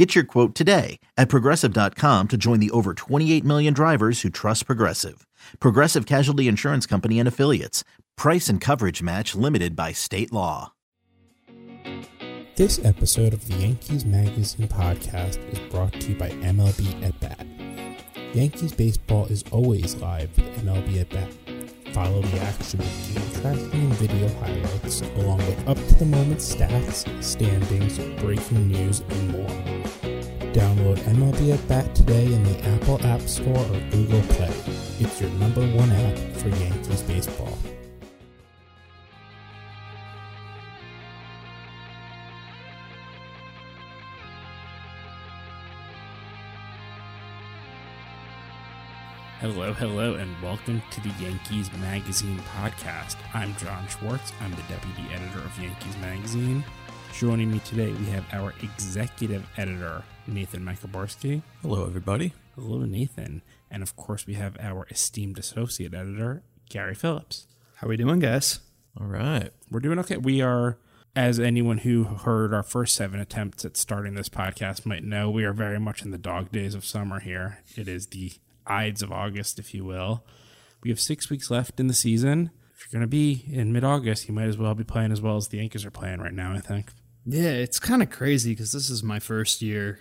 Get your quote today at progressive.com to join the over 28 million drivers who trust Progressive. Progressive Casualty Insurance Company and Affiliates. Price and coverage match limited by state law. This episode of the Yankees Magazine podcast is brought to you by MLB At Bat. Yankees baseball is always live with MLB At Bat. Follow the action with game tracking and video highlights, along with up to the moment stats, standings, breaking news, and more. Download MLB At Bat today in the Apple App Store or Google Play. It's your number one app for Yankees baseball. Hello, hello, and welcome to the Yankees Magazine podcast. I'm John Schwartz. I'm the deputy editor of Yankees Magazine. Joining me today, we have our executive editor, Nathan Maciborski. Hello, everybody. Hello, Nathan. And of course, we have our esteemed associate editor, Gary Phillips. How are we doing, guys? All right. We're doing okay. We are, as anyone who heard our first seven attempts at starting this podcast might know, we are very much in the dog days of summer here. It is the Ides of August, if you will. We have six weeks left in the season. If you're going to be in mid August, you might as well be playing as well as the Yankees are playing right now, I think. Yeah, it's kind of crazy because this is my first year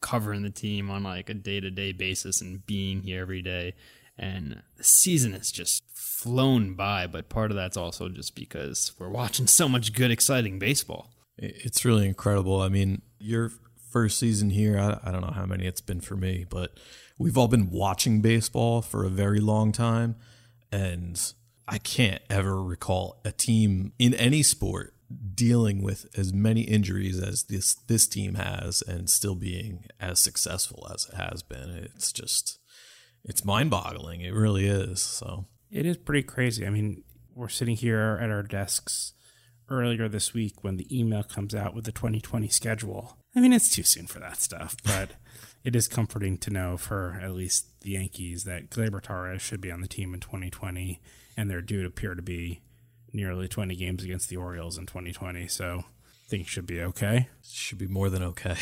covering the team on like a day to day basis and being here every day. And the season has just flown by, but part of that's also just because we're watching so much good, exciting baseball. It's really incredible. I mean, your first season here, I, I don't know how many it's been for me, but we've all been watching baseball for a very long time. And I can't ever recall a team in any sport dealing with as many injuries as this this team has and still being as successful as it has been. It's just it's mind-boggling. It really is. So it is pretty crazy. I mean, we're sitting here at our desks earlier this week when the email comes out with the 2020 schedule. I mean, it's too soon for that stuff, but it is comforting to know for at least the Yankees that Gleyber Torres should be on the team in 2020, and there do appear to be nearly 20 games against the Orioles in 2020. So things should be okay. Should be more than okay.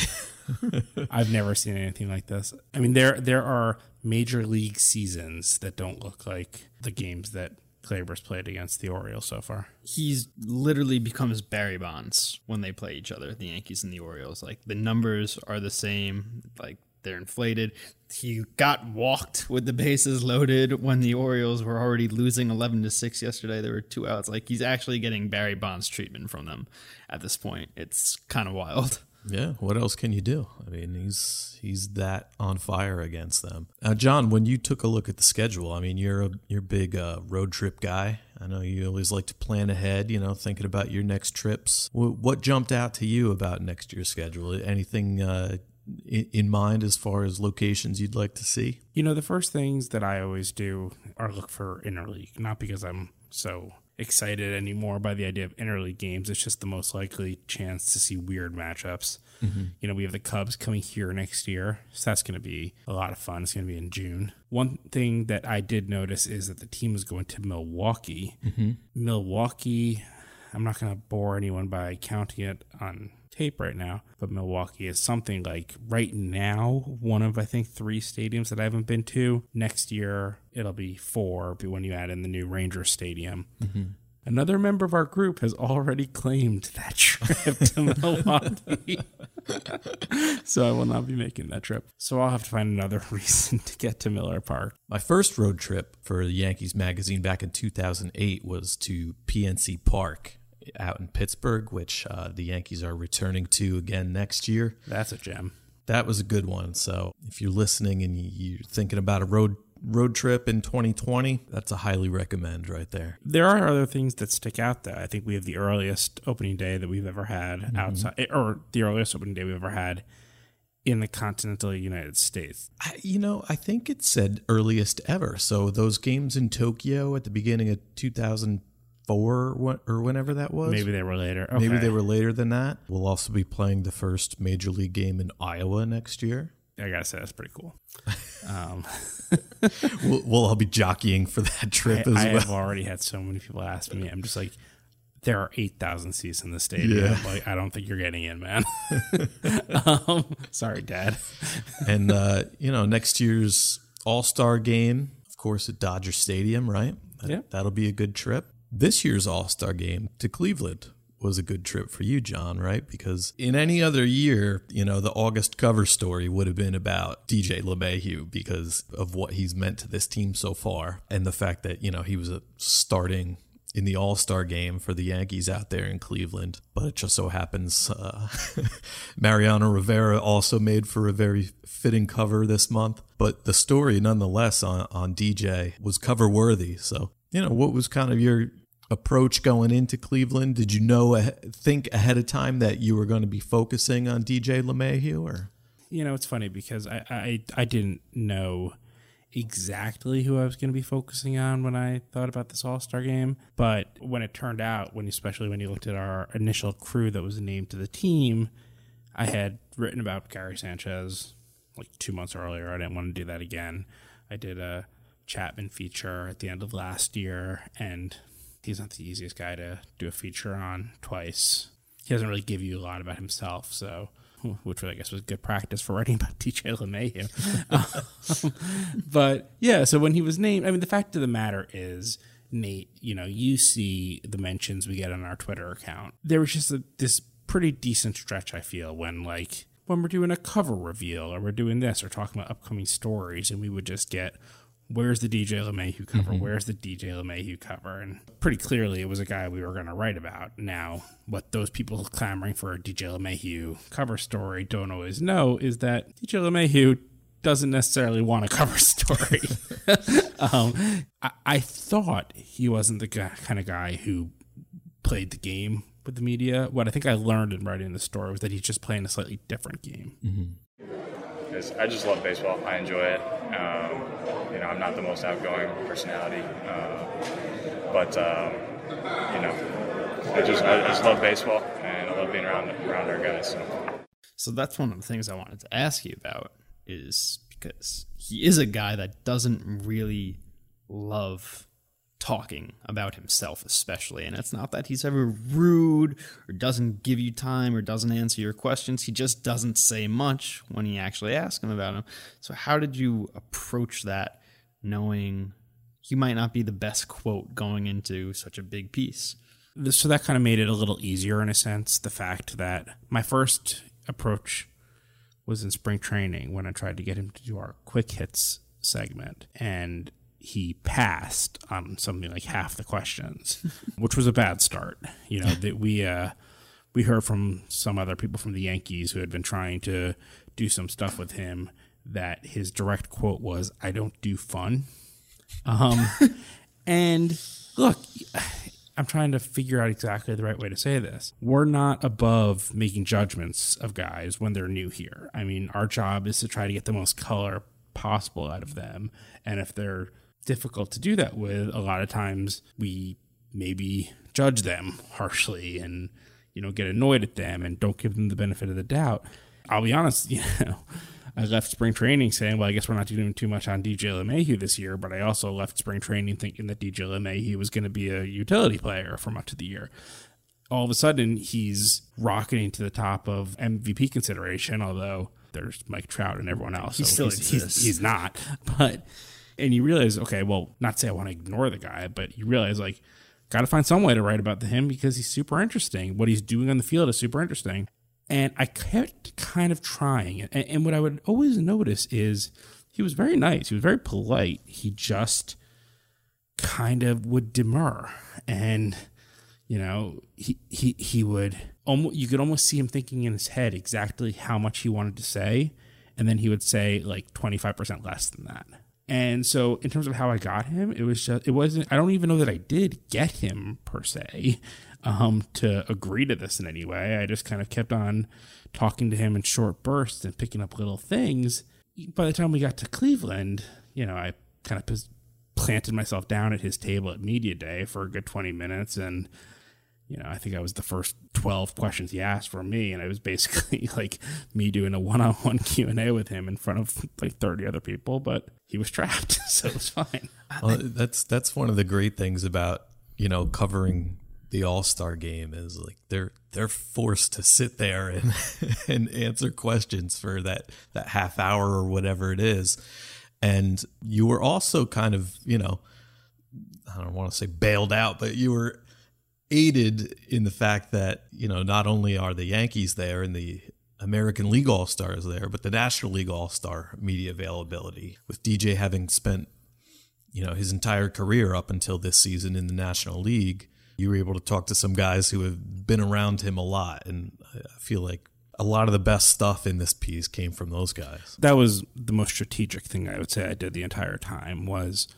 I've never seen anything like this. I mean, there there are major league seasons that don't look like the games that Gleyber's played against the Orioles so far. He's literally becomes Barry Bonds when they play each other, the Yankees and the Orioles. Like the numbers are the same. Like they're inflated. He got walked with the bases loaded when the Orioles were already losing 11 to 6 yesterday. There were two outs. Like he's actually getting Barry Bonds treatment from them at this point. It's kind of wild. Yeah, what else can you do? I mean, he's he's that on fire against them. John, when you took a look at the schedule, I mean, you're a you're a big uh, road trip guy. I know you always like to plan ahead. You know, thinking about your next trips. W- what jumped out to you about next year's schedule? Anything uh, in mind as far as locations you'd like to see? You know, the first things that I always do are look for interleague, not because I'm so excited anymore by the idea of interleague games. It's just the most likely chance to see weird matchups. Mm-hmm. You know, we have the Cubs coming here next year, so that's going to be a lot of fun. It's going to be in June. One thing that I did notice is that the team is going to Milwaukee. Mm-hmm. Milwaukee, I'm not going to bore anyone by counting it on tape right now, but Milwaukee is something like right now one of I think three stadiums that I haven't been to. Next year it'll be four when you add in the new Ranger Stadium. Mm-hmm. Another member of our group has already claimed that trip to Milwaukee. so I will not be making that trip. So I'll have to find another reason to get to Miller Park. My first road trip for the Yankees magazine back in 2008 was to PNC Park out in Pittsburgh, which uh, the Yankees are returning to again next year. That's a gem. That was a good one. So if you're listening and you're thinking about a road road trip in 2020, that's a highly recommend right there. There are other things that stick out though. I think we have the earliest opening day that we've ever had mm-hmm. outside, or the earliest opening day we've ever had in the continental United States. I, you know, I think it said earliest ever. So those games in Tokyo at the beginning of 2004 or whenever that was. Maybe they were later. Maybe they were later than that. We'll also be playing the first major league game in Iowa next year. I gotta say that's pretty cool. Um, We'll, we'll all be jockeying for that I, trip as I well. have already had so many people ask me. I'm just like, there are eight thousand seats in the stadium. Yeah. Like, I don't think you're getting in, man. um, sorry, Dad. and uh, you know, next year's All Star game, of course, at Dodger Stadium, right? That, Yeah. that'll be a good trip. This year's All Star game to Cleveland was a good trip for you, John, right? Because in any other year, you know, the August cover story would have been about DJ LeMahieu because of what he's meant to this team so far, and the fact that you know he was a starting in the All Star game for the Yankees out there in Cleveland. But it just so happens uh, Mariano Rivera also made for a very fitting cover this month. But the story, nonetheless, on, on DJ was cover worthy. So, you know, what was kind of your approach going into Cleveland? Did you know, think ahead of time that you were going to be focusing on DJ LeMahieu or? You know, it's funny because I I, I didn't know exactly who I was going to be focusing on when I thought about this All Star game. But when it turned out, when especially when you looked at our initial crew that was named to the team, I had written about Gary Sanchez like two months earlier. I didn't want to do that again. I did a Chapman feature at the end of last year, and he's not the easiest guy to do a feature on twice. He doesn't really give you a lot about himself, so which I guess was good practice for writing about DJ LeMahieu. um, but yeah, so when he was named, I mean, the fact of the matter is, Nate, you know, you see the mentions we get on our Twitter account. There was just a, this pretty decent stretch, I feel, when like when we're doing a cover reveal or we're doing this or talking about upcoming stories, and we would just get where's the DJ LeMahieu cover? Where's the DJ LeMahieu cover? And pretty clearly, it was a guy we were going to write about. Now, what those people clamoring for a DJ LeMahieu cover story don't always know is that DJ LeMahieu doesn't necessarily want a cover story. um, I, I thought he wasn't the guy, kind of guy who played the game with the media. What I think I learned in writing the story was that he's just playing a slightly different game. I just love baseball. I enjoy it. Um, you know, I'm not the most outgoing personality, uh, but um, you know, I just I just love baseball and I love being around around our guys. So. So that's one of the things I wanted to ask you about is because he is a guy that doesn't really love talking about himself especially and it's not that he's ever rude or doesn't give you time or doesn't answer your questions he just doesn't say much when you actually ask him about him so how did you approach that knowing you might not be the best quote going into such a big piece so that kind of made it a little easier in a sense. The fact that my first approach was in spring training when I tried to get him to do our quick hits segment, and he passed on something like half the questions, which was a bad start. You know that we uh, we heard from some other people from the Yankees who had been trying to do some stuff with him that his direct quote was, "I don't do fun." Um, and look, I'm trying to figure out exactly the right way to say this. We're not above making judgments of guys when they're new here. I mean, our job is to try to get the most color possible out of them. And if they're difficult to do that with, a lot of times we maybe judge them harshly and, you know, get annoyed at them and don't give them the benefit of the doubt. I'll be honest, you know, I left spring training saying, well, I guess we're not doing too much on DJ LeMahieu this year, but I also left spring training thinking that DJ LeMahieu was going to be a utility player for much of the year. All of a sudden, he's rocketing to the top of MVP consideration, although there's Mike Trout and everyone else. He still he's, he's, he's not. But, and you realize, okay, well, not say I want to ignore the guy, but you realize, like, got to find some way to write about him because he's super interesting. What he's doing on the field is super interesting. And I kept kind of trying. And, and what I would always notice is he was very nice. He was very polite. He just kind of would demur. And, you know, he, he, he would almost, you could almost see him thinking in his head exactly how much he wanted to say. And then he would say like 25% less than that. And so, in terms of how I got him, it was just, it wasn't, I don't even know that I did get him per se um, to agree to this in any way. I just kind of kept on talking to him in short bursts and picking up little things. By the time we got to Cleveland, you know, I kind of planted myself down at his table at Media Day for a good 20 minutes. And, you know, I think I was the first 12 questions he asked for me. And it was basically like me doing a one-on-one Q&A with him in front of like 30 other people, but he was trapped. So it was fine. Well, that's, that's one of the great things about, you know, covering the All Star game is like they're they're forced to sit there and and answer questions for that that half hour or whatever it is, and you were also kind of you know I don't want to say bailed out, but you were aided in the fact that you know not only are the Yankees there and the American League All Stars there, but the National League All Star media availability with DJ having spent you know his entire career up until this season in the National League you were able to talk to some guys who have been around him a lot. And I feel like a lot of the best stuff in this piece came from those guys. That was the most strategic thing I would say I did the entire time was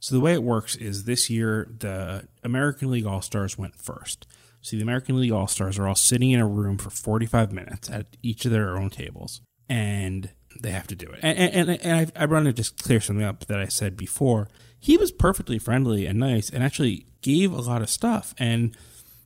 so the way it works is this year the American League All-Stars went first. See, the American League All-Stars are all sitting in a room for 45 minutes at each of their own tables and they have to do it. And and, and I, I want to just clear something up that I said before. He was perfectly friendly and nice and actually gave a lot of stuff and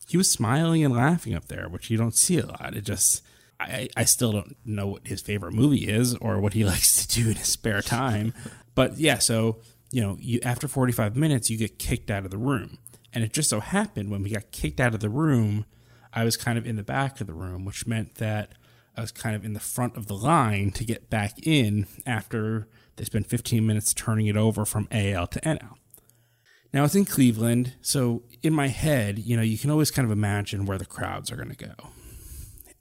he was smiling and laughing up there, which you don't see a lot. It just I, I still don't know what his favorite movie is or what he likes to do in his spare time. But yeah, so you know, you after 45 minutes you get kicked out of the room. And it just so happened when we got kicked out of the room, I was kind of in the back of the room, which meant that I was kind of in the front of the line to get back in after they spent 15 minutes turning it over from AL to NL. Now it's in Cleveland, so in my head, you know, you can always kind of imagine where the crowds are going to go.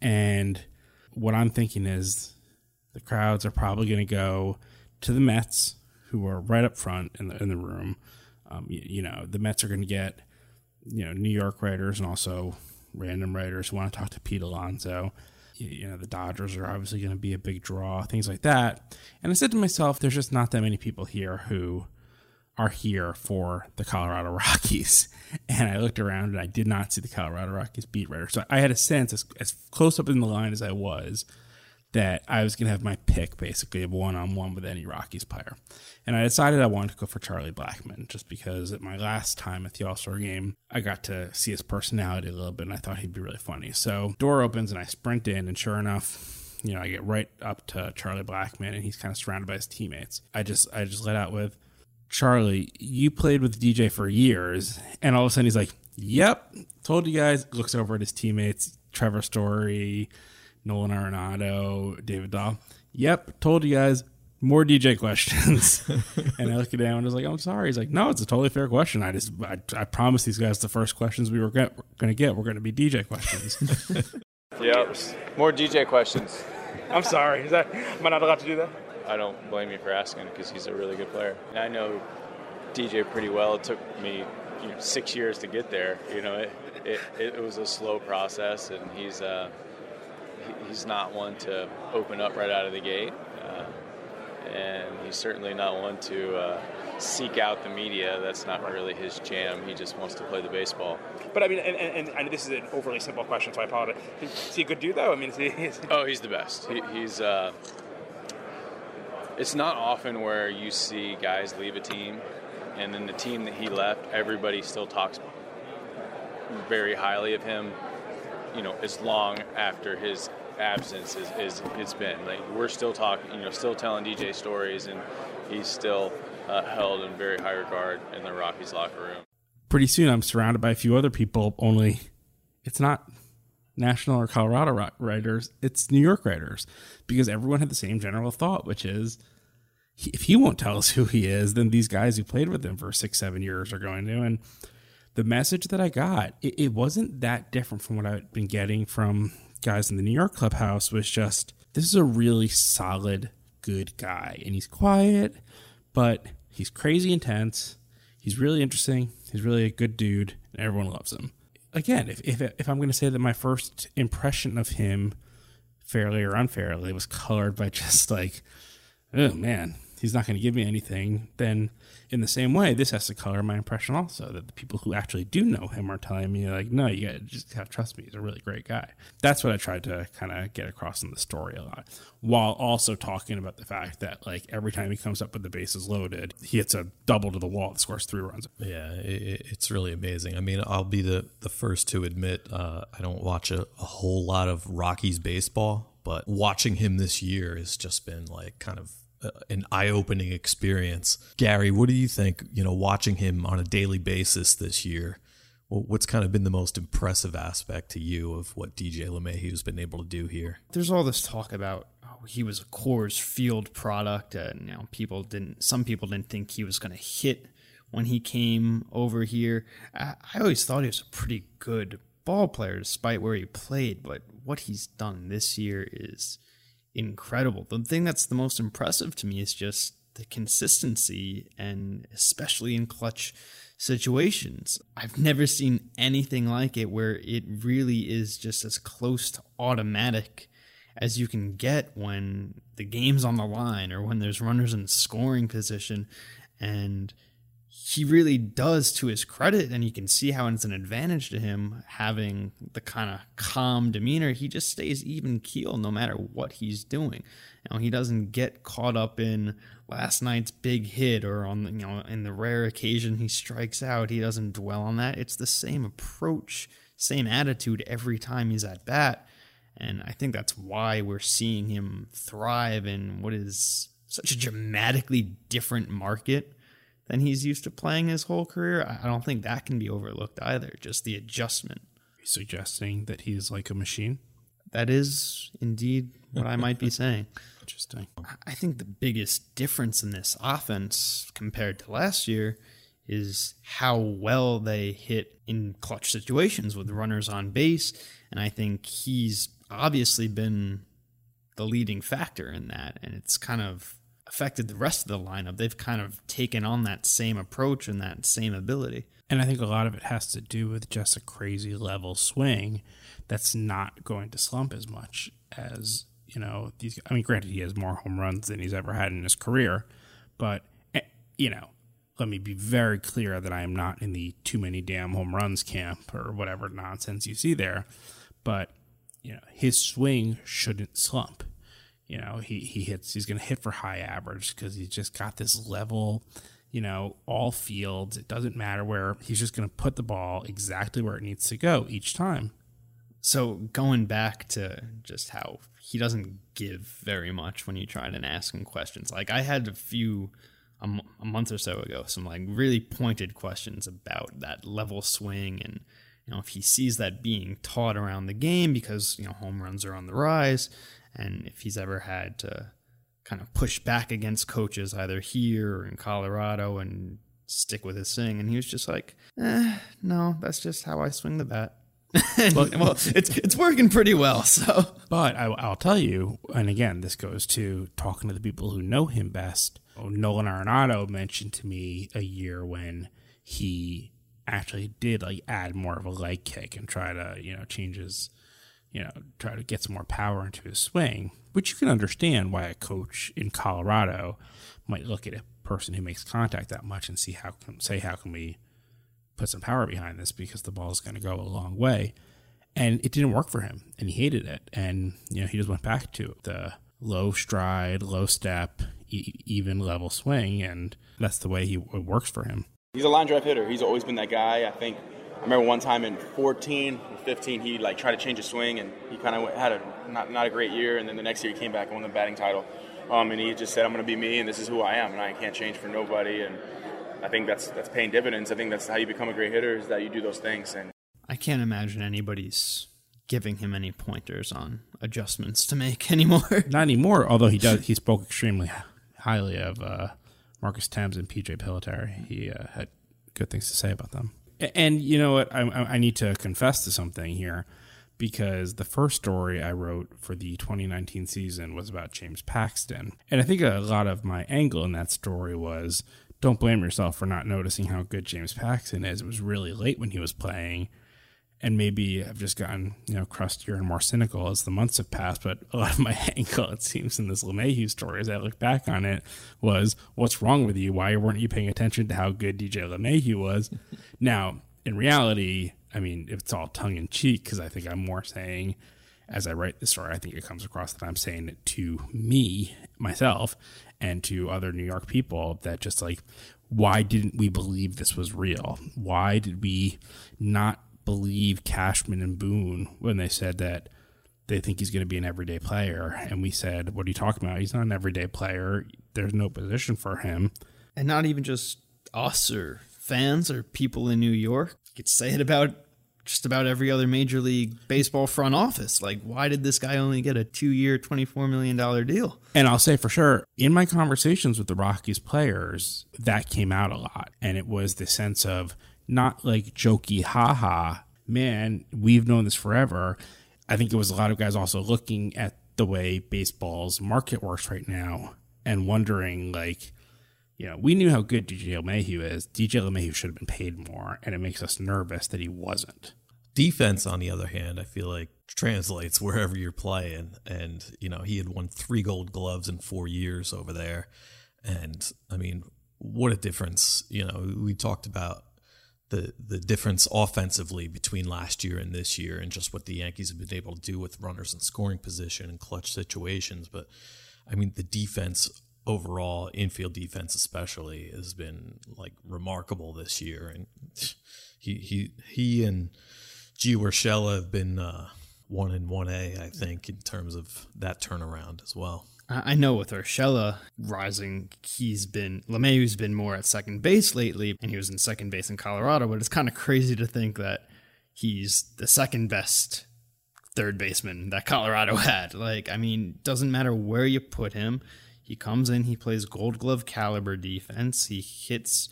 And what I'm thinking is the crowds are probably going to go to the Mets, who are right up front in the in the room. Um, you, you, know, the Mets are going to get you know New York writers and also random writers who want to talk to Pete Alonso. You, know, the Dodgers are obviously going to be a big draw, things like that. And I said to myself, there's just not that many people here who are here for the Colorado Rockies. And I looked around and I did not see the Colorado Rockies beat writer. So I had a sense, as, as close up in the line as I was, that I was going to have my pick basically of one on one with any Rockies player. And I decided I wanted to go for Charlie Blackmon just because at my last time at the All Star game, I got to see his personality a little bit and I thought he'd be really funny. So door opens and I sprint in, and sure enough, you know, I get right up to Charlie Blackmon and he's kind of surrounded by his teammates. I just I just let out with Charlie, you played with DJ for years. And all of a sudden he's like, Yep, told you guys. Looks over at his teammates, Trevor Story, Nolan Arenado, David Dahl. Yep, told you guys. More DJ questions. and I look at him and I was like, I'm sorry. He's like, No, it's a totally fair question. I just, I, I promised these guys the first questions we were going to get were going to be DJ questions. yep, more DJ questions. I'm sorry. Is that, am I not allowed to do that? I don't blame you for asking because he's a really good player. And I know DJ pretty well. It took me you know, six years to get there. You know, it, it, it was a slow process, and he's uh, he's not one to open up right out of the gate, uh, and he's certainly not one to uh, seek out the media. That's not really his jam. He just wants to play the baseball. But I mean, and, and, and this is an overly simple question, so I apologize. Is he a good dude, though? I mean, is he, is he... oh, he's the best. He, he's uh, it's not often where you see guys leave a team and then the team that he left, everybody still talks very highly of him, you know, as long after his absence is, is it's been. Like we're still talking, you know, still telling DJ stories, and he's still uh, held in very high regard in the Rockies locker room. Pretty soon, I'm surrounded by a few other people. Only, it's not national or Colorado writers, it's New York writers because everyone had the same general thought, which is if he won't tell us who he is, then these guys who played with him for six, seven years are going to. And the message that I got, it, it wasn't that different from what I'd been getting from guys in the New York clubhouse, was just this is a really solid, good guy. And he's quiet, but he's crazy intense. He's really interesting. He's really a good dude, and everyone loves him again, if, if, if I'm going to say that my first impression of him, fairly or unfairly, was colored by just like, oh man, he's not going to give me anything, then in the same way, this has to color my impression also that the people who actually do know him are telling me like, no, you got to just have trust me. He's a really great guy. That's what I tried to kind of get across in the story a lot, while also talking about the fact that like every time he comes up with the bases loaded, he hits a double to the wall that scores three runs. Yeah, it, it's really amazing. I mean, I'll be the the first to admit uh, I don't watch a, a whole lot of Rockies baseball, but watching him this year has just been like kind of an eye-opening experience. Gary, what do you think? You know, watching him on a daily basis this year, what's kind of been the most impressive aspect to you of what DJ LeMahieu's been able to do here? There's all this talk about oh, he was a Coors Field product, and you know, people didn't. Some people didn't think he was going to hit when he came over here. I, I always thought he was a pretty good ball player, despite where he played. But what he's done this year is incredible. The thing that's the most impressive to me is just the consistency and especially in clutch situations. I've never seen anything like it where it really is just as close to automatic as you can get when the game's on the line or when there's runners in scoring position and he really does to his credit and you can see how it's an advantage to him having the kind of calm demeanor. He just stays even keel no matter what he's doing. You know he doesn't get caught up in last night's big hit or on the, you know in the rare occasion he strikes out he doesn't dwell on that. It's the same approach same attitude every time he's at bat and i think that's why we're seeing him thrive in what is such a dramatically different market than he's used to playing his whole career. I don't think that can be overlooked either. Just the adjustment. You suggesting that he's like a machine. That is indeed what I might be saying. Interesting. I think the biggest difference in this offense compared to last year is how well they hit in clutch situations with runners on base. And I think he's obviously been the leading factor in that. And it's kind of affected the rest of the lineup. They've kind of taken on that same approach and that same ability. And I think a lot of it has to do with just a crazy level swing that's not going to slump as much as, you know, these. I mean, granted, he has more home runs than he's ever had in his career, but, eh, you know, let me be very clear that I am not in the too many damn home runs camp or whatever nonsense you see there. But, you know, his swing shouldn't slump you know, he, he hits, he's going to hit for high average because he's just got this level, you know, all fields. It doesn't matter where he's just going to put the ball exactly where it needs to go each time. So going back to just how he doesn't give very much when you try to ask him questions. Like I had a few a, m- a month or so ago, some like really pointed questions about that level swing and you know if he sees that being taught around the game because you know home runs are on the rise and if he's ever had to kind of push back against coaches either here or in Colorado and stick with his swing. And he was just like, eh, no, that's just how I swing the bat. well, well, it's it's working pretty well. So, but I, will tell you, and again, this goes to talking to the people who know him best. Nolan Arenado mentioned to me a year when he actually did like add more of a leg kick and try to you know change his you know, try to get some more power into his swing, which you can understand why a coach in Colorado might look at a person who makes contact that much and see how can say how can we put some power behind this because the ball is going to go a long way. And it didn't work for him, and he hated it. And you know, he just went back to the low stride, low step, e- even level swing, and that's the way he works for him. He's a line drive hitter. He's always been that guy. I think I remember one time in 14 or 15, he like tried to change his swing, and he kind of had a not, not a great year. And then the next year, he came back and won the batting title. Um, and he just said, "I'm going to be me, and this is who I am, and I can't change for nobody." And I think that's that's paying dividends. I think that's how you become a great hitter is that you do those things. And I can't imagine anybody's giving him any pointers on adjustments to make anymore. Not anymore. Although he does, he spoke extremely highly of uh, Marcus Thames and PJ Pilittere. He uh, had good things to say about them. And you know what? I, I need to confess to something here because the first story I wrote for the 2019 season was about James Paxton. And I think a lot of my angle in that story was don't blame yourself for not noticing how good James Paxton is. It was really late when he was playing. And maybe I've just gotten you know crustier and more cynical as the months have passed. But a lot of my angle, it seems, in this LeMahieu story, as I look back on it, was what's wrong with you? Why weren't you paying attention to how good DJ LeMahieu was? now, in reality, I mean, it's all tongue in cheek because I think I'm more saying, as I write the story, I think it comes across that I'm saying it to me, myself, and to other New York people that just like, why didn't we believe this was real? Why did we not believe Cashman and Boone when they said that they think he's going to be an everyday player? And we said, what are you talking about? He's not an everyday player. There's no position for him. And not even just us or fans or people in New York. You could say it about just about every other major league baseball front office. Like, why did this guy only get a two year, $24 million deal? And I'll say for sure, in my conversations with the Rockies players, that came out a lot. And it was the sense of not like jokey, haha, man, we've known this forever. I think it was a lot of guys also looking at the way baseball's market works right now and wondering, like, you know, we knew how good DJ LeMahieu is. DJ LeMahieu should have been paid more, and it makes us nervous that he wasn't. Defense, on the other hand, I feel like translates wherever you're playing. And, you know, he had won three gold gloves in four years over there. And, I mean, what a difference. You know, we talked about the the difference offensively between last year and this year and just what the Yankees have been able to do with runners in scoring position and clutch situations. But, I mean, the defense overall, infield defense especially, has been like remarkable this year. And he he he and G. Urshela have been uh, one in one A, I think, in terms of that turnaround as well. I know with Urshela rising, he's been LeMahieu's been more at second base lately, and he was in second base in Colorado. But it's kind of crazy to think that he's the second best third baseman that Colorado had. Like, I mean, doesn't matter where you put him, he comes in, he plays Gold Glove caliber defense, he hits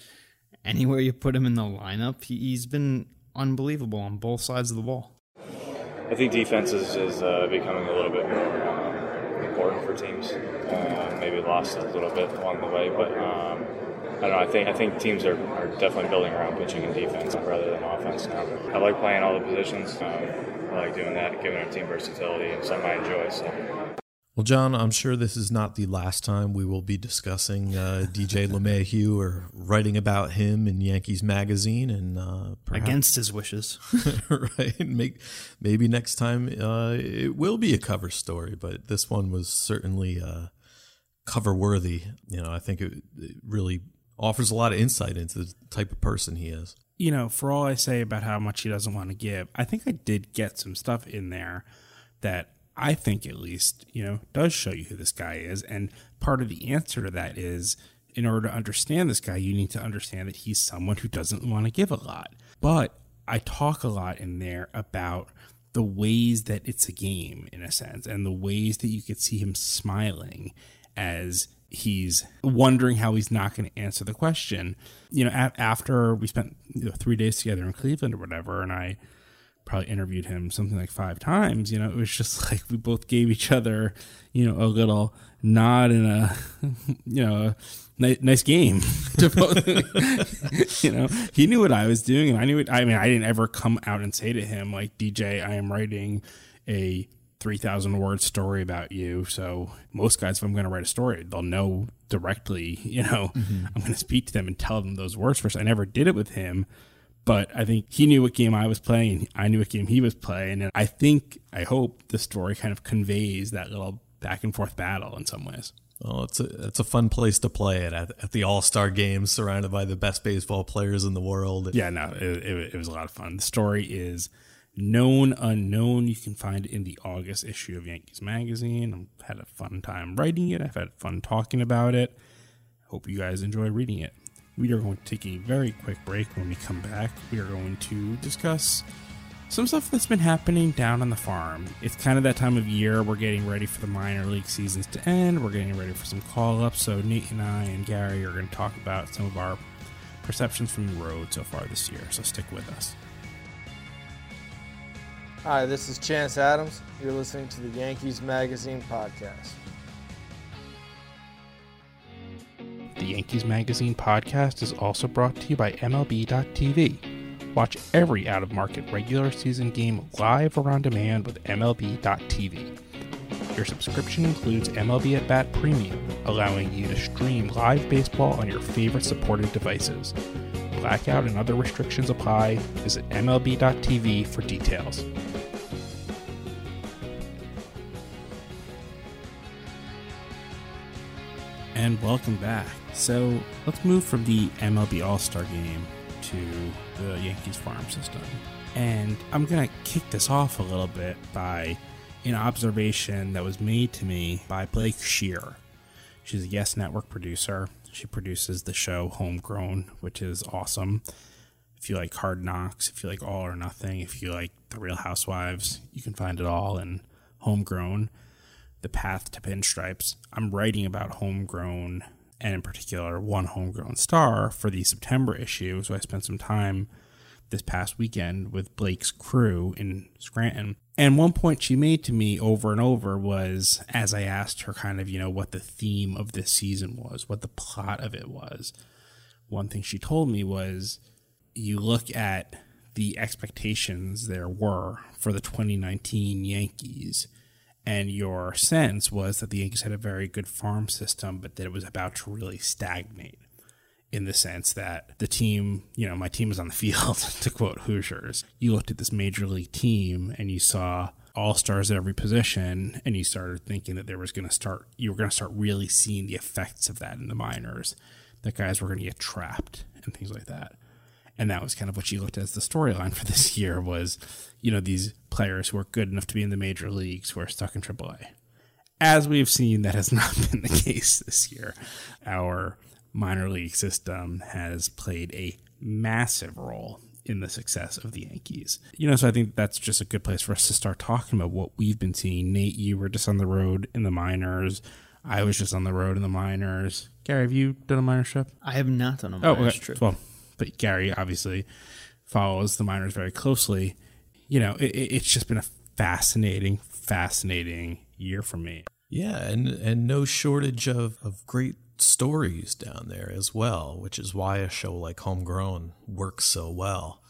anywhere you put him in the lineup. He, he's been unbelievable on both sides of the ball. I think defense is, is uh, becoming a little bit more teams. Uh, maybe lost a little bit along the way, but um, I don't know. I think I think teams are, are definitely building around pitching and defense rather than offense now. I like playing all the positions. Um, I like doing that, giving our team versatility, and something I enjoy. So. Well, John, I'm sure this is not the last time we will be discussing uh, DJ LeMahieu or writing about him in Yankees Magazine, and uh, perhaps, Against his wishes. right? Make, maybe next time uh, it will be a cover story, but this one was certainly uh, cover worthy. You know, I think it, it really offers a lot of insight into the type of person he is. You know, for all I say about how much he doesn't want to give, I think I did get some stuff in there that I think at least, you know, does show you who this guy is. And part of the answer to that is in order to understand this guy, you need to understand that he's someone who doesn't want to give a lot. But I talk a lot in there about the ways that it's a game, in a sense, and the ways that you could see him smiling as he's wondering how he's not going to answer the question. You know, after we spent you know, three days together in Cleveland or whatever, and I probably interviewed him something like five times. You know, it was just like we both gave each other, you know, a little nod and a, you know, a nice, nice game. To both, you know, he knew what I was doing, and I knew it. I mean, I didn't ever come out and say to him like, DJ, I am writing a. 3000 word story about you so most guys if i'm going to write a story they'll know directly you know mm-hmm. i'm going to speak to them and tell them those words first i never did it with him but I think he knew what game I was playing. and I knew what game he was playing. And I think, I hope the story kind of conveys that little back and forth battle in some ways. Well, it's a it's a fun place to play it at, at the All Star Games, surrounded by the best baseball players in the world. Yeah, no, it, it, it was a lot of fun. The story is known unknown. You can find it in the August issue of Yankees Magazine. I've had a fun time writing it. I've had fun talking about it. Hope you guys enjoy reading it. We are going to take a very quick break. When we come back, we are going to discuss some stuff that's been happening down on the farm. It's kind of that time of year. We're getting ready for the minor league seasons to end. We're getting ready for some call ups. So, Nate and I and Gary are going to talk about some of our perceptions from the road so far this year. So, stick with us. Hi, this is Chance Adams. You're listening to the Yankees Magazine podcast. The Yankees Magazine podcast is also brought to you by MLB.tv. Watch every out of market regular season game live or on demand with MLB.tv. Your subscription includes MLB At Bat Premium, allowing you to stream live baseball on your favorite supported devices. Blackout and other restrictions apply. Visit MLB.tv for details. And welcome back. So let's move from the MLB All Star game to the Yankees farm system. And I'm going to kick this off a little bit by an observation that was made to me by Blake Shear. She's a Yes Network producer. She produces the show Homegrown, which is awesome. If you like Hard Knocks, if you like All or Nothing, if you like The Real Housewives, you can find it all in Homegrown, The Path to Pinstripes. I'm writing about Homegrown and in particular one homegrown star for the September issue. So I spent some time this past weekend with Blake's crew in Scranton. And one point she made to me over and over was as I asked her kind of, you know, what the theme of this season was, what the plot of it was. One thing she told me was you look at the expectations there were for the 2019 Yankees and your sense was that the Yankees had a very good farm system, but that it was about to really stagnate in the sense that the team, you know, my team was on the field, to quote Hoosiers. You looked at this major league team and you saw all stars at every position, and you started thinking that there was going to start, you were going to start really seeing the effects of that in the minors, that guys were going to get trapped and things like that and that was kind of what she looked at as the storyline for this year was you know these players who are good enough to be in the major leagues who are stuck in AAA. As we've seen, that has not been the case this year. Our minor league system has played a massive role in the success of the Yankees. You know, so I think that's just a good place for us to start talking about what we've been seeing. Nate, you were just on the road in the minors. I was just on the road in the minors. Gary, have you done a minor trip? I have not done a minor oh, okay. trip. Well, but Gary obviously follows the minors very closely. You know, it, it's just been a fascinating, fascinating year for me. Yeah, and and no shortage of, of great stories down there as well, which is why a show like Homegrown works so well.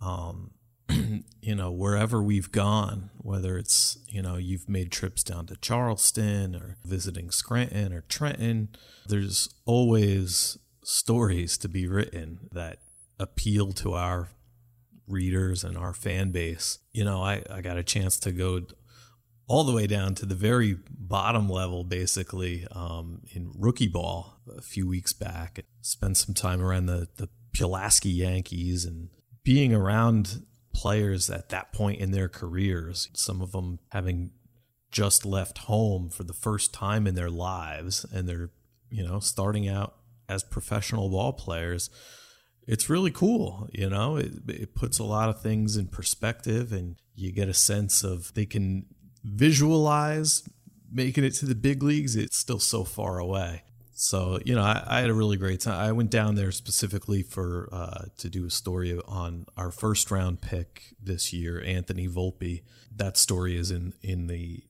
Um, you know, wherever we've gone, whether it's, you know, you've made trips down to Charleston or visiting Scranton or Trenton, there's always stories to be written that appeal to our readers and our fan base. You know, I, I got a chance to go all the way down to the very bottom level, basically, um, in rookie ball a few weeks back. And spent some time around the, the Pulaski Yankees and being around players at that point in their careers, some of them having just left home for the first time in their lives and they're, you know, starting out as professional ball players, it's really cool. You know, it, it puts a lot of things in perspective, and you get a sense of they can visualize making it to the big leagues. It's still so far away. So you know, I, I had a really great time. I went down there specifically for uh, to do a story on our first round pick this year, Anthony Volpe. That story is in in the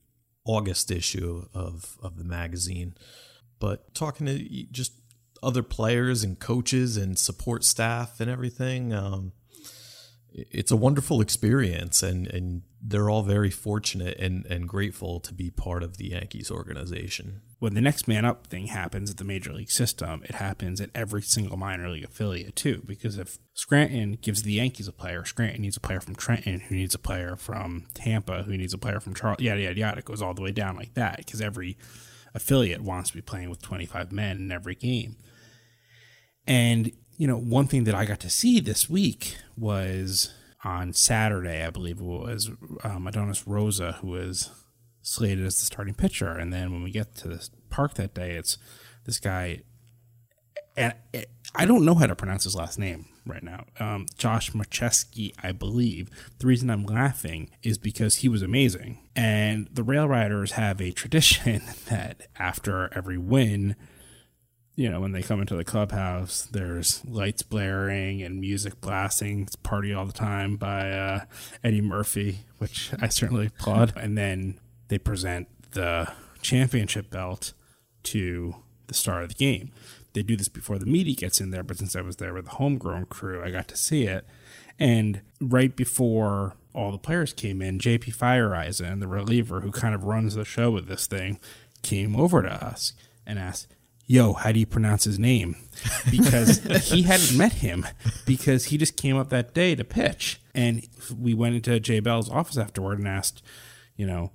August issue of of the magazine. But talking to just other players and coaches and support staff and everything. Um, it's a wonderful experience, and, and they're all very fortunate and, and grateful to be part of the Yankees organization. When the next man up thing happens at the major league system, it happens at every single minor league affiliate too. Because if Scranton gives the Yankees a player, Scranton needs a player from Trenton, who needs a player from Tampa, who needs a player from Charles, yada yada yada. It goes all the way down like that because every affiliate wants to be playing with 25 men in every game. And, you know, one thing that I got to see this week was on Saturday, I believe it was um, Adonis Rosa, who was slated as the starting pitcher. And then when we get to the park that day, it's this guy, and I don't know how to pronounce his last name right now. Um, Josh Marcheski, I believe. The reason I'm laughing is because he was amazing. And the Rail Riders have a tradition that after every win, you know, when they come into the clubhouse, there's lights blaring and music blasting. It's party all the time by uh, Eddie Murphy, which I certainly applaud. And then they present the championship belt to the star of the game. They do this before the media gets in there, but since I was there with the homegrown crew, I got to see it. And right before all the players came in, JP Feyereisen, the reliever who kind of runs the show with this thing, came over to us and asked, Yo, how do you pronounce his name? Because he hadn't met him because he just came up that day to pitch. And we went into Jay Bell's office afterward and asked, you know,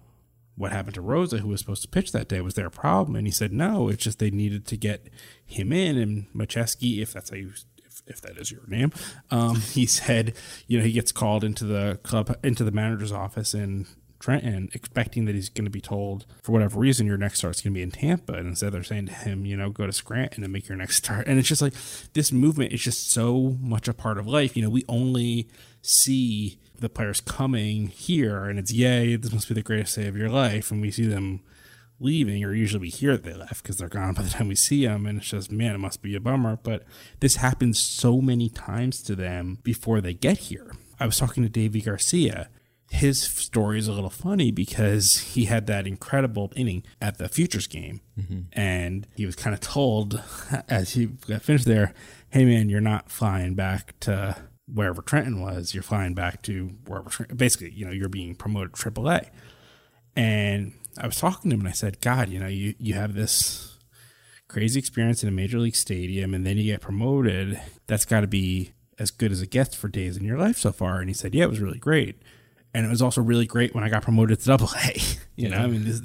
what happened to Rosa, who was supposed to pitch that day? Was there a problem? And he said, no, it's just they needed to get him in. And Macheski, if that's how you, if, if that is your name, um, he said, you know, he gets called into the club, into the manager's office in Trenton, expecting that he's going to be told, for whatever reason, your next start's going to be in Tampa. And instead, they're saying to him, you know, go to Scranton and make your next start. And it's just like this movement is just so much a part of life. You know, we only see the players coming here and it's yay this must be the greatest day of your life and we see them leaving or usually we hear that they left because they're gone by the time we see them and it's just man it must be a bummer but this happens so many times to them before they get here i was talking to Deivi Garcia his story is a little funny because he had that incredible inning at the futures game mm-hmm. and he was kind of told as he got finished there hey man you're not flying back to wherever Trenton was, you're flying back to wherever, basically, you know, you're being promoted to AAA. And I was talking to him and I said, God, you know, you, you have this crazy experience in a major league stadium and then you get promoted. That's got to be as good as it gets for days in your life so far. And he said, Yeah, it was really great. And it was also really great when I got promoted to double A. you know, I mean, this,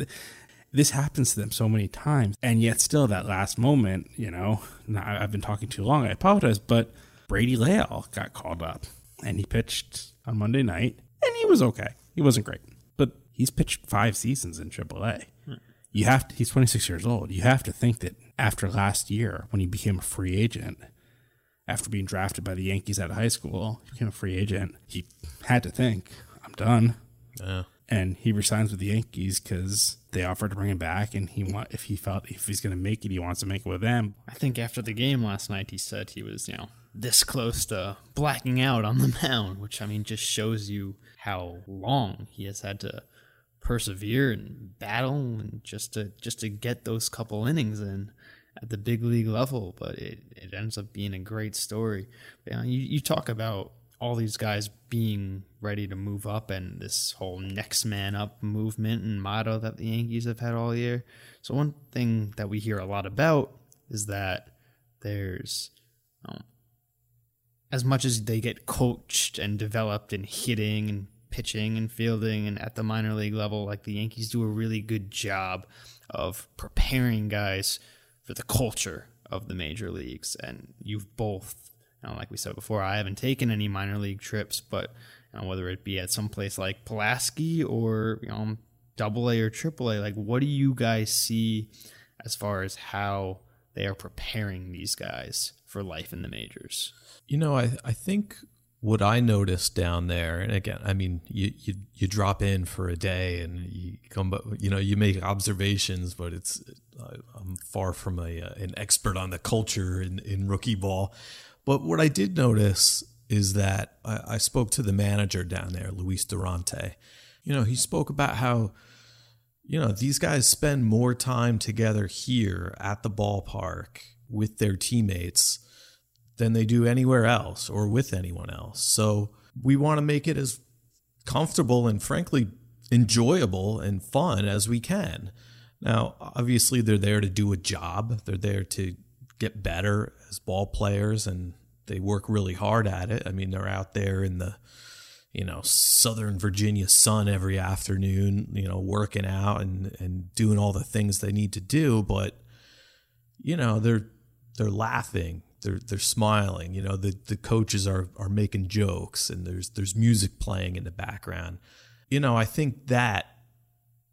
this happens to them so many times. And yet, still, that last moment, you know, I've been talking too long. I apologize, but Brady Lail got called up and he pitched on Monday night and he was okay. He wasn't great, but he's pitched five seasons in AAA. You have to, he's 26 years old. You have to think that after last year, when he became a free agent, after being drafted by the Yankees out of high school, he became a free agent. He had to think, I'm done. Yeah. And he resigns with the Yankees because they offered to bring him back, and he want if he felt if he's going to make it, he wants to make it with them. I think after the game last night, he said he was, you know, this close to blacking out on the mound, which I mean just shows you how long he has had to persevere and battle and just to just to get those couple innings in at the big league level. But it, it ends up being a great story. You, know, you, you talk about all these guys being ready to move up and this whole next man up movement and motto that the Yankees have had all year. So one thing that we hear a lot about is that there's um, as much as they get coached and developed in hitting and pitching and fielding and at the minor league level, like the Yankees do a really good job of preparing guys for the culture of the major leagues. And you've both, you know, like we said before, I haven't taken any minor league trips, but you know, whether it be at some place like Pulaski or you know Double A or Triple A, like what do you guys see as far as how they are preparing these guys for life in the majors? You know, I I think what I noticed down there, and again, I mean, you you you drop in for a day and you come, you know, you make observations, but it's I'm far from a uh, an expert on the culture in in rookie ball. But what I did notice is that I, I spoke to the manager down there, Luis Dorante. You know, he spoke about how you know these guys spend more time together here at the ballpark with their teammates than they do anywhere else or with anyone else. So we want to make it as comfortable and frankly enjoyable and fun as we can. Now, obviously, they're there to do a job, they're there to get better as ball players, and they work really hard at it. I mean, they're out there in the you know southern virginia sun every afternoon you know working out and and doing all the things they need to do but you know they're they're laughing they're they're smiling. You know, the the coaches are are making jokes and there's there's music playing in the background. You know, I think that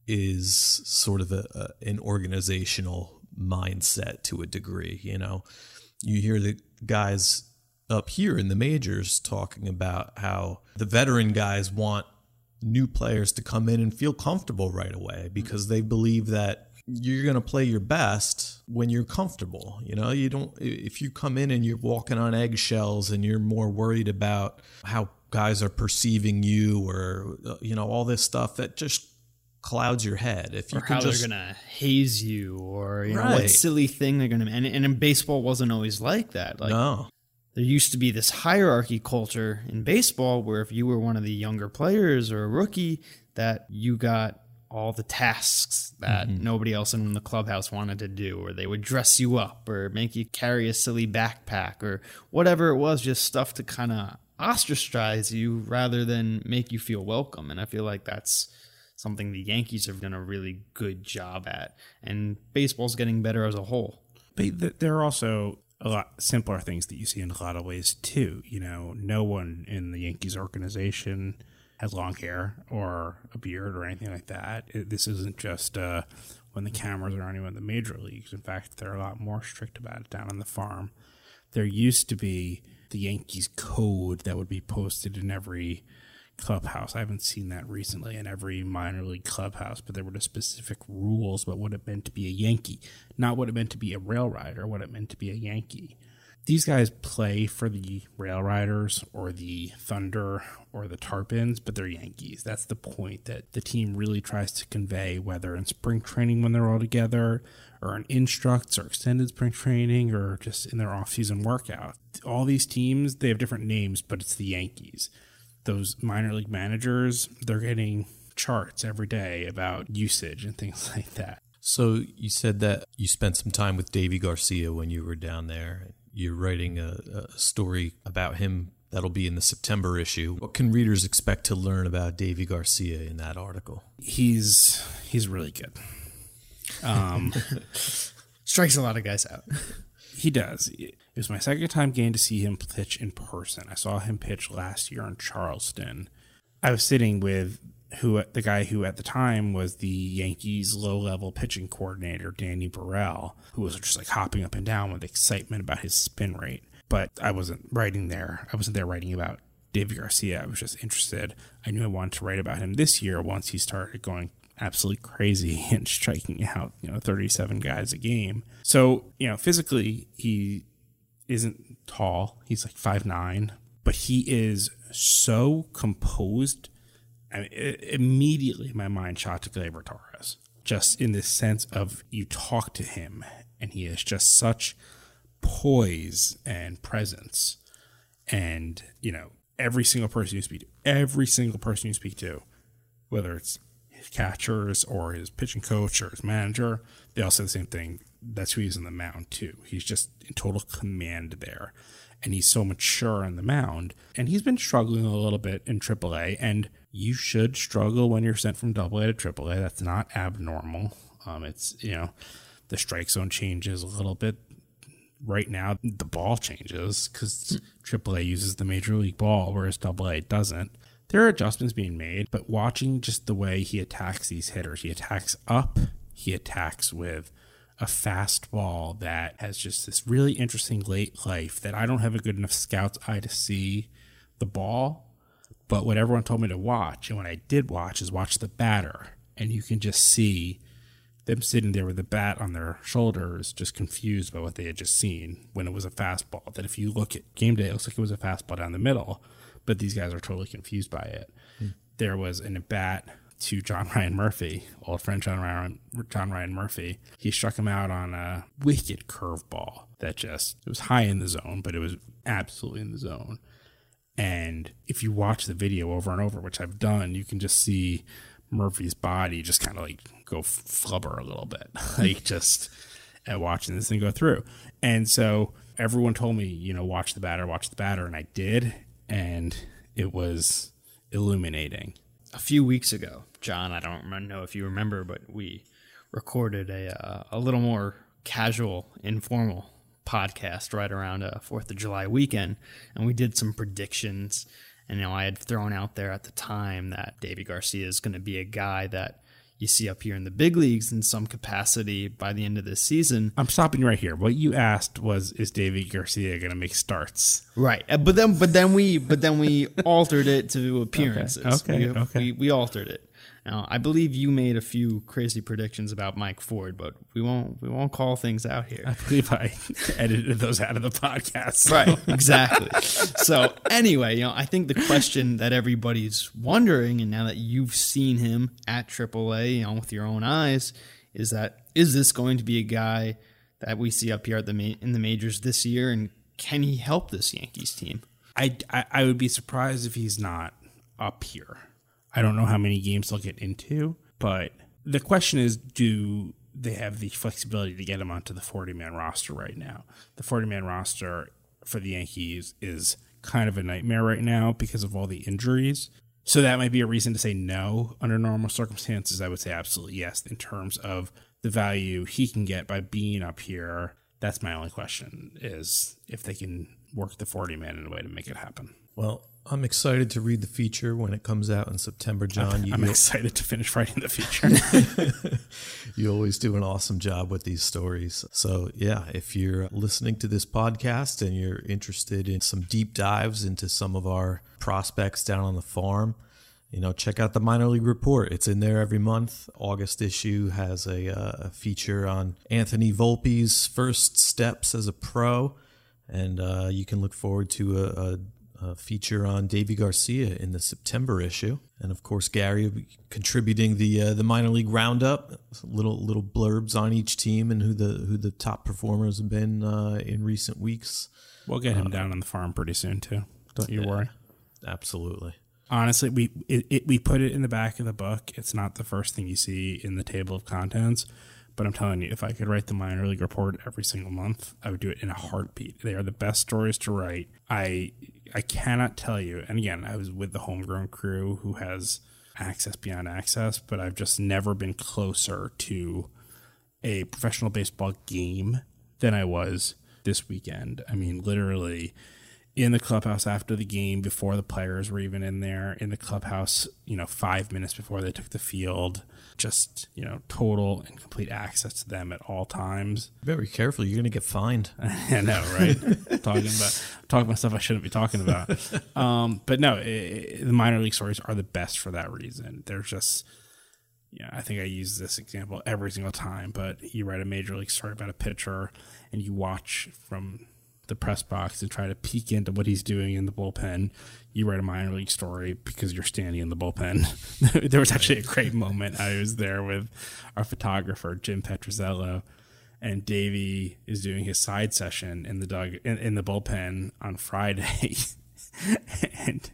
is sort of a, a, an organizational mindset to a degree. You know, you hear the guys up here in the majors talking about how the veteran guys want new players to come in and feel comfortable right away because they believe that you're going to play your best when you're comfortable. You know, you don't, if you come in and you're walking on eggshells and you're more worried about how guys are perceiving you or, uh, you know, all this stuff that just clouds your head. If you or how just, they're gonna haze you, or you right. know what silly thing they're gonna. And, and in baseball wasn't always like that. Like no, there used to be this hierarchy culture in baseball where if you were one of the younger players or a rookie, that you got all the tasks that mm-hmm. nobody else in the clubhouse wanted to do, or they would dress you up or make you carry a silly backpack or whatever it was, just stuff to kind of ostracize you rather than make you feel welcome. And I feel like that's something the Yankees have done a really good job at. And baseball's getting better as a whole. But there are also a lot simpler things that you see in a lot of ways too. You know, no one in the Yankees organization has long hair or a beard or anything like that. It, this isn't just uh, when the cameras are on you in the major leagues. In fact, they're a lot more strict about it down on the farm. There used to be the Yankees code that would be posted in every clubhouse. I haven't seen that recently in every minor league clubhouse, but there were the specific rules about what it meant to be a Yankee, not what it meant to be a rail rider, what it meant to be a Yankee. These guys play for the Rail Riders or the Thunder or the Tarpons, but they're Yankees. That's the point that the team really tries to convey, whether in spring training when they're all together, or in instructs or extended spring training, or just in their off-season workout. All these teams, they have different names, but it's the Yankees those minor league managers, they're getting charts every day about usage and things like that. So you said that you spent some time with Deivi Garcia when you were down there. You're writing a, a story about him that'll be in the September issue. What can readers expect to learn about Deivi Garcia in that article? He's he's really good. Um, Strikes a lot of guys out. He does. It was my second time getting to see him pitch in person. I saw him pitch last year in Charleston. I was sitting with who the guy who at the time was the Yankees low level pitching coordinator, Danny Borrell, who was just like hopping up and down with excitement about his spin rate. But I wasn't writing there. I wasn't there writing about Deivi Garcia. I was just interested. I knew I wanted to write about him this year once he started going absolutely crazy and striking out, you know, 37 guys a game. So, you know, physically, he isn't tall. He's like five nine, but he is so composed. Mean, it, immediately my mind shot to Gleyber Torres, just in the sense of you talk to him and he has just such poise and presence. And, you know, every single person you speak to, every single person you speak to, whether it's his catchers or his pitching coach or his manager, they all say the same thing. That's who he's in the mound too. He's just in total command there. And he's so mature on the mound. And he's been struggling a little bit in AAA. And you should struggle when you're sent from double A to A. That's not abnormal. Um, it's, you know, the strike zone changes a little bit. Right now, the ball changes because triple A uses the major league ball, whereas double A doesn't there are adjustments being made, but watching just the way he attacks these hitters, he attacks up, he attacks with a fastball that has just this really interesting late life that I don't have a good enough scout's eye to see the ball. But what everyone told me to watch, and what I did watch, is watch the batter. And you can just see them sitting there with the bat on their shoulders, just confused by what they had just seen when it was a fastball. That if you look at game day, it looks like it was a fastball down the middle but these guys are totally confused by it. Mm. There was an at bat to John Ryan Murphy, old friend John Ryan, John Ryan Murphy. He struck him out on a wicked curveball that just it was high in the zone, but it was absolutely in the zone. And if you watch the video over and over, which I've done, you can just see Murphy's body just kind of like go flubber a little bit, like just at watching this thing go through. And so everyone told me, you know, watch the batter, watch the batter, and I did and it was illuminating. A few weeks ago, John, I don't know if you remember, but we recorded a uh, a little more casual, informal podcast right around a uh, Fourth of July weekend, and we did some predictions. And you know, I had thrown out there at the time that Deivi Garcia is going to be a guy that you see up here in the big leagues in some capacity by the end of this season. I'm stopping right here. What you asked was, is Deivi Garcia going to make starts? Right, uh, but then but then we but then we altered it to appearances. Okay, okay. We, okay. We, we altered it. Now, I believe you made a few crazy predictions about Mike Ford, but we won't we won't call things out here. I believe I edited those out of the podcast. So. Right, exactly. so anyway, you know, I think the question that everybody's wondering, and now that you've seen him at AAA, you know, with your own eyes, is that is this going to be a guy that we see up here at the ma- in the majors this year, and can he help this Yankees team? I, I, I would be surprised if he's not up here. I don't know how many games they'll get into, but the question is do they have the flexibility to get him onto the 40 man roster right now? The 40 man roster for the Yankees is kind of a nightmare right now because of all the injuries. So that might be a reason to say no under normal circumstances. I would say absolutely yes in terms of the value he can get by being up here. That's my only question is if they can work the 40 man in a way to make it happen. Well, I'm excited to read the feature when it comes out in September, John. I'm, I'm excited to finish writing the feature. you always do an awesome job with these stories. So, yeah, if you're listening to this podcast and you're interested in some deep dives into some of our prospects down on the farm, you know, check out the minor league report. It's in there every month. August issue has a, uh, a feature on Anthony Volpe's first steps as a pro, and uh, you can look forward to a, a a feature on Deivi Garcia in the September issue, and of course Gary contributing the uh, the minor league roundup, little little blurbs on each team and who the who the top performers have been uh, in recent weeks. We'll get him uh, down on the farm pretty soon too. Don't you yeah, worry. Absolutely. Honestly, we it, it, we put it in the back of the book. It's not the first thing you see in the table of contents. But I'm telling you, if I could write the minor league report every single month, I would do it in a heartbeat. They are the best stories to write. I I cannot tell you. And again, I was with the homegrown crew who has access beyond access, but I've just never been closer to a professional baseball game than I was this weekend. I mean, literally in the clubhouse after the game, before the players were even in there, in the clubhouse, you know, five minutes before they took the field just you know total and complete access to them at all times. Very careful, you're going to get fined. I know, right? talking about talking about stuff I shouldn't be talking about. Um, but no, it, it, the minor league stories are the best for that reason. They're just yeah, I think I use this example every single time. But you write a major league story about a pitcher, and you watch from the press box and try to peek into what he's doing in the bullpen. You write a minor league story because you're standing in the bullpen. there was actually a great moment. I was there with our photographer Jim Petrozzello, and Deivi is doing his side session in the dug in, in the bullpen on Friday. and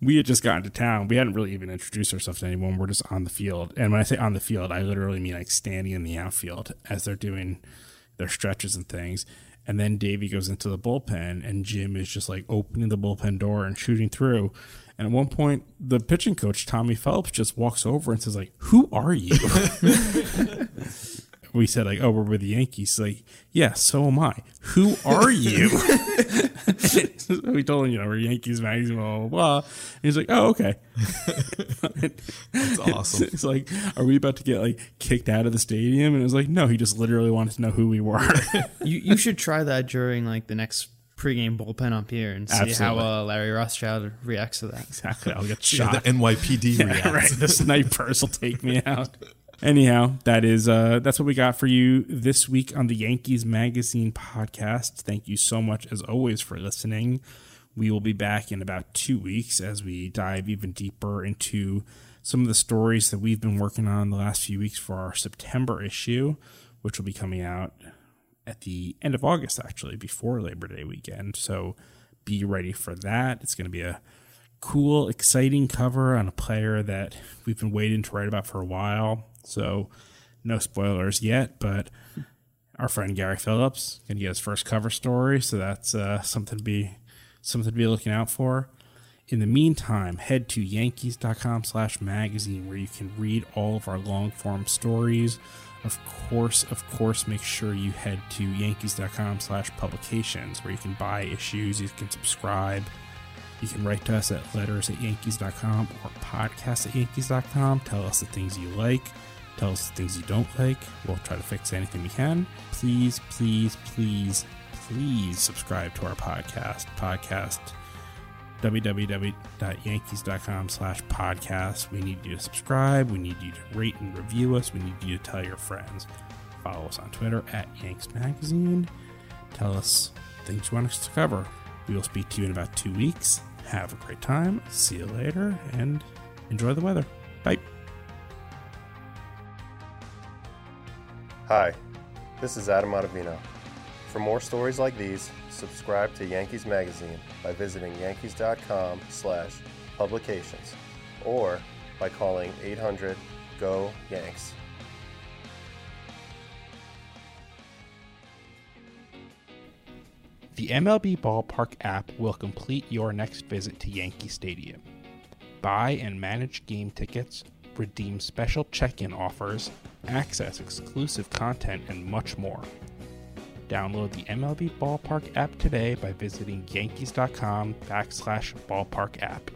we had just gotten to town. We hadn't really even introduced ourselves to anyone. We're just on the field. And when I say on the field, I literally mean like standing in the outfield as they're doing their stretches and things. And then Deivi goes into the bullpen, and Jim is just like opening the bullpen door and shooting through. And at one point, the pitching coach Tommy Phelps just walks over and says, "Like, who are you?" we said like, "Oh, we're with the Yankees." like, yeah, so am I. Who are you? we told him, you know, we're Yankees magazine, blah blah blah. And he's like, "Oh, okay." That's awesome. It's like, are we about to get like kicked out of the stadium? And it was like, no, he just literally wanted to know who we were. you you should try that during like the next pregame bullpen up here and see Absolutely. how uh, Larry Rothschild reacts to that. Exactly. I'll get shot. Yeah, the NYPD yeah, right. The snipers will take me out. Anyhow, that is uh, that's what we got for you this week on the Yankees Magazine podcast. Thank you so much, as always, for listening. We will be back in about two weeks as we dive even deeper into some of the stories that we've been working on the last few weeks for our September issue, which will be coming out at the end of August, actually, before Labor Day weekend. So be ready for that. It's going to be a cool, exciting cover on a player that we've been waiting to write about for a while. So, no spoilers yet, but our friend Gary Phillips gonna get his first cover story, so that's uh, something to be something to be looking out for. In the meantime, head to yankees.com slash magazine where you can read all of our long form stories. Of course, of course, make sure you head to yankees.com slash publications where you can buy issues, you can subscribe, you can write to us at letters at yankees.com or podcast at yankees.com. Tell us the things you like. Tell us the things you don't like. We'll try to fix anything we can. Please, please, please, please subscribe to our podcast. Podcast www.yankees.com slash podcast. We need you to subscribe. We need you to rate and review us. We need you to tell your friends. Follow us on Twitter at Yanks Magazine. Tell us things you want us to cover. We will speak to you in about two weeks. Have a great time. See you later and enjoy the weather. Bye. Hi, this is Adam Ottavino. For more stories like these, subscribe to Yankees Magazine by visiting yankees.com slash publications or by calling 800 GO YANKS. The MLB Ballpark app will complete your next visit to Yankee Stadium. Buy and manage game tickets, redeem special check in offers, access exclusive content, and much more. Download the MLB Ballpark app today by visiting yankees.com backslash ballpark app.